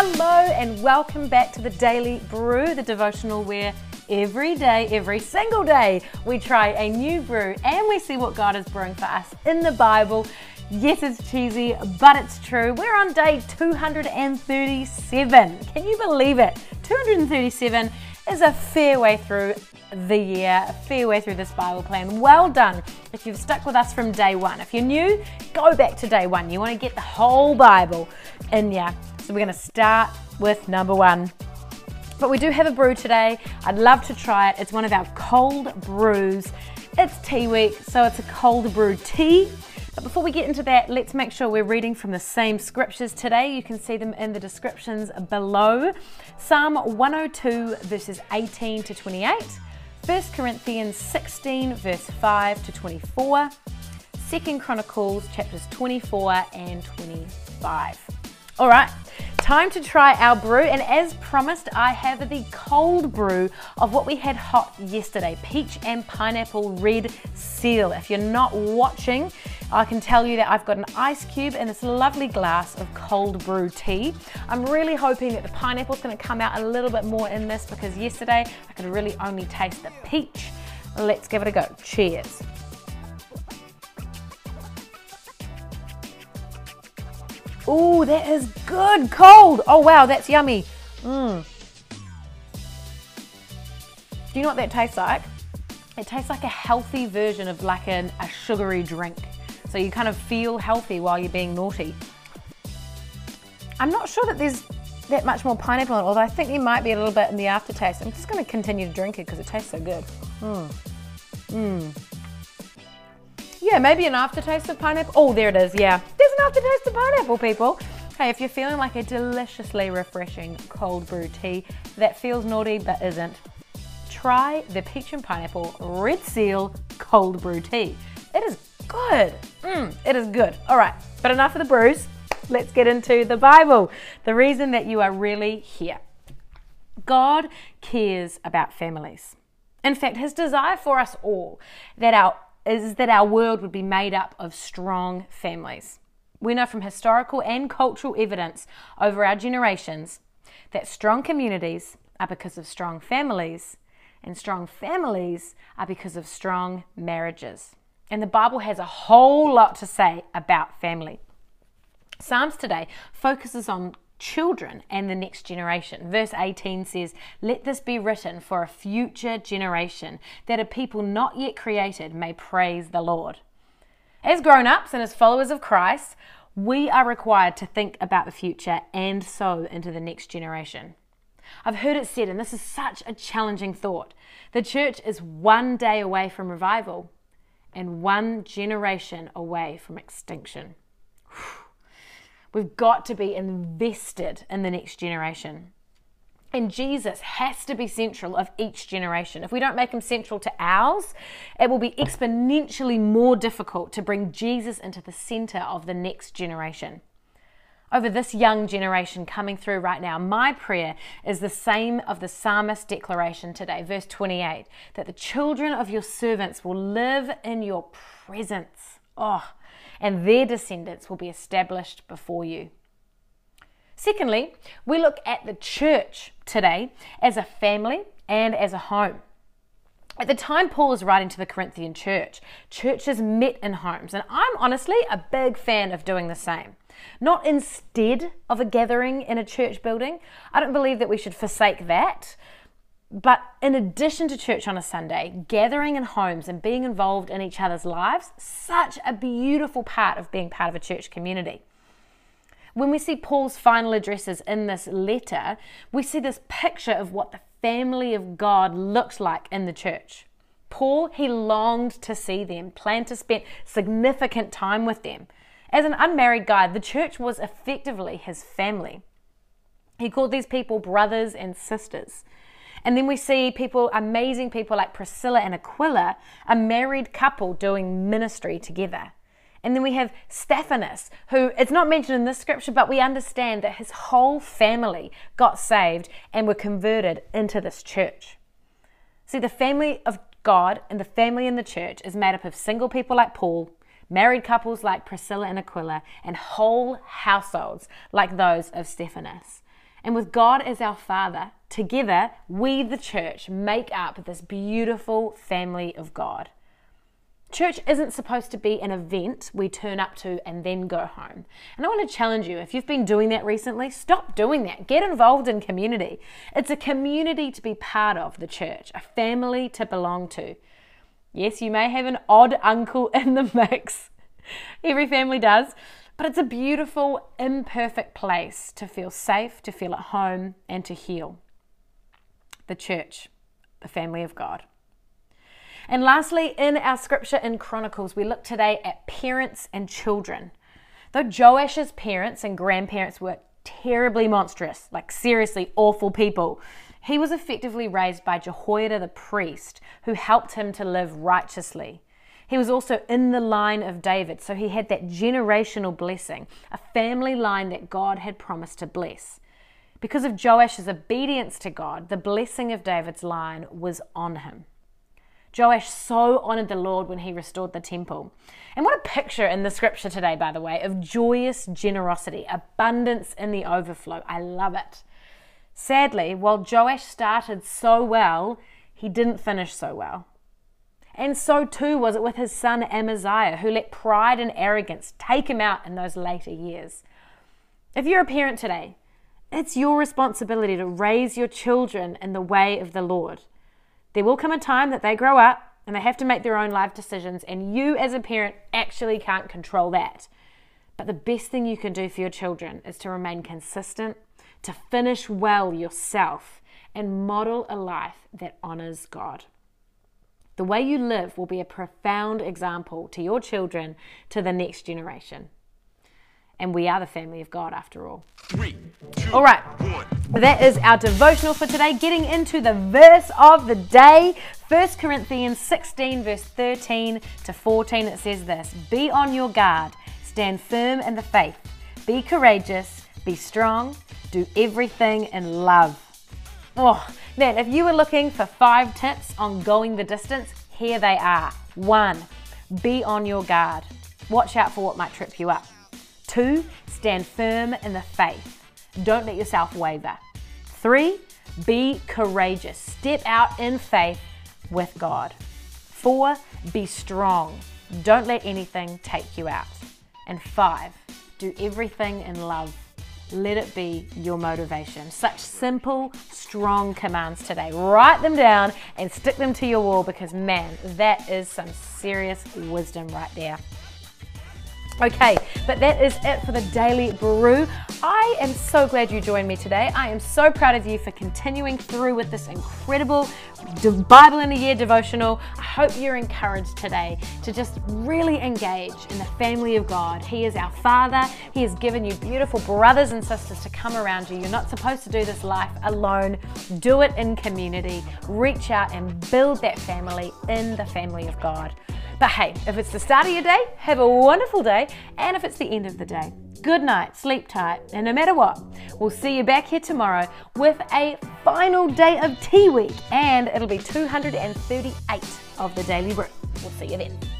Hello, and welcome back to the Daily Brew, the devotional where every day, every single day, we try a new brew and we see what God is brewing for us in the Bible. Yes, it's cheesy, but it's true. We're on day 237. Can you believe it? 237 is a fair way through the year, a fair way through this Bible plan. Well done if you've stuck with us from day one. If you're new, go back to day one. You want to get the whole Bible in ya. So we're going to start with number one. But we do have a brew today. I'd love to try it. It's one of our cold brews. It's tea week, so it's a cold brew tea. But before we get into that, let's make sure we're reading from the same scriptures today. You can see them in the descriptions below. Psalm 102, verses 18 to 28. 1 Corinthians 16, verse 5 to 24. 2 Chronicles chapters 24 and 25. All right, time to try our brew. And as promised, I have the cold brew of what we had hot yesterday peach and pineapple red seal. If you're not watching, I can tell you that I've got an ice cube and this lovely glass of cold brew tea. I'm really hoping that the pineapple's to come out a little bit more in this because yesterday I could really only taste the peach. Let's give it a go. Cheers. Ooh, that is good. Cold. Oh, wow, that's yummy. Mmm. Do you know what that tastes like? It tastes like a healthy version of like an, a sugary drink. So you kind of feel healthy while you're being naughty. I'm not sure that there's that much more pineapple in it, although I think there might be a little bit in the aftertaste. I'm just to continue to drink it because it tastes so good. Mmm. Mmm. Yeah, maybe an aftertaste of pineapple. Oh, there it is. Yeah, aftertaste of pineapple, people. Hey, if you're feeling like a deliciously refreshing cold brew tea that feels naughty but isn't, try the peach and pineapple red seal cold brew tea. It is good. Mm, it is good. All right, but enough of the brews. Let's get into the Bible. The reason that you are really here. God cares about families. In fact, his desire for us all that our is that our world would be made up of strong families. We know from historical and cultural evidence over our generations that strong communities are because of strong families, and strong families are because of strong marriages. And the Bible has a whole lot to say about family. Psalms today focuses on children and the next generation. Verse 18 says, Let this be written for a future generation, that a people not yet created may praise the Lord. As grown ups and as followers of Christ, we are required to think about the future and sow into the next generation. I've heard it said, and this is such a challenging thought the church is one day away from revival and one generation away from extinction. We've got to be invested in the next generation. And Jesus has to be central of each generation. If we don't make him central to ours, it will be exponentially more difficult to bring Jesus into the center of the next generation. Over this young generation coming through right now, my prayer is the same of the psalmist declaration today, verse 28, that the children of your servants will live in your presence. Oh, and their descendants will be established before you. Secondly, we look at the church today as a family and as a home. At the time Paul is writing to the Corinthian church, churches met in homes, and I'm honestly a big fan of doing the same. Not instead of a gathering in a church building. I don't believe that we should forsake that. But in addition to church on a Sunday, gathering in homes and being involved in each other's lives, such a beautiful part of being part of a church community. When we see Paul's final addresses in this letter, we see this picture of what the family of God looks like in the church. Paul, he longed to see them, planned to spend significant time with them. As an unmarried guy, the church was effectively his family. He called these people brothers and sisters. And then we see people, amazing people like Priscilla and Aquila, a married couple doing ministry together. And then we have Stephanus, who it's not mentioned in this scripture, but we understand that his whole family got saved and were converted into this church. See, the family of God and the family in the church is made up of single people like Paul, married couples like Priscilla and Aquila, and whole households like those of Stephanus. And with God as our Father, together, we, the church, make up this beautiful family of God. Church isn't supposed to be an event we turn up to and then go home. And I want to challenge you if you've been doing that recently, stop doing that. Get involved in community. It's a community to be part of, the church, a family to belong to. Yes, you may have an odd uncle in the mix. Every family does. But it's a beautiful, imperfect place to feel safe, to feel at home, and to heal. The church, the family of God. And lastly, in our scripture in Chronicles, we look today at parents and children. Though Joash's parents and grandparents were terribly monstrous, like seriously awful people, he was effectively raised by Jehoiada the priest, who helped him to live righteously. He was also in the line of David, so he had that generational blessing, a family line that God had promised to bless. Because of Joash's obedience to God, the blessing of David's line was on him. Joash so honored the Lord when he restored the temple. And what a picture in the scripture today, by the way, of joyous generosity, abundance in the overflow. I love it. Sadly, while Joash started so well, he didn't finish so well. And so too was it with his son Amaziah, who let pride and arrogance take him out in those later years. If you're a parent today, it's your responsibility to raise your children in the way of the Lord. There will come a time that they grow up and they have to make their own life decisions, and you as a parent actually can't control that. But the best thing you can do for your children is to remain consistent, to finish well yourself, and model a life that honors God. The way you live will be a profound example to your children, to the next generation. And we are the family of God after all. Three, two, all right. One. That is our devotional for today. Getting into the verse of the day. 1 Corinthians 16, verse 13 to 14. It says this Be on your guard, stand firm in the faith, be courageous, be strong, do everything in love. Oh, man, if you were looking for five tips on going the distance, here they are. One, be on your guard. Watch out for what might trip you up. Two, stand firm in the faith. Don't let yourself waver. Three, be courageous. Step out in faith with God. Four, be strong. Don't let anything take you out. And five, do everything in love. Let it be your motivation. Such simple, strong commands today. Write them down and stick them to your wall because, man, that is some serious wisdom right there. Okay, but that is it for the Daily Brew. I am so glad you joined me today. I am so proud of you for continuing through with this incredible Bible in a Year devotional. I hope you're encouraged today to just really engage in the family of God. He is our Father. He has given you beautiful brothers and sisters to come around you. You're not supposed to do this life alone. Do it in community. Reach out and build that family in the family of God. But hey, if it's the start of your day, have a wonderful day. And if it's the end of the day, good night, sleep tight. And no matter what, we'll see you back here tomorrow with a final day of tea week. And it'll be 238 of the Daily Brew. We'll see you then.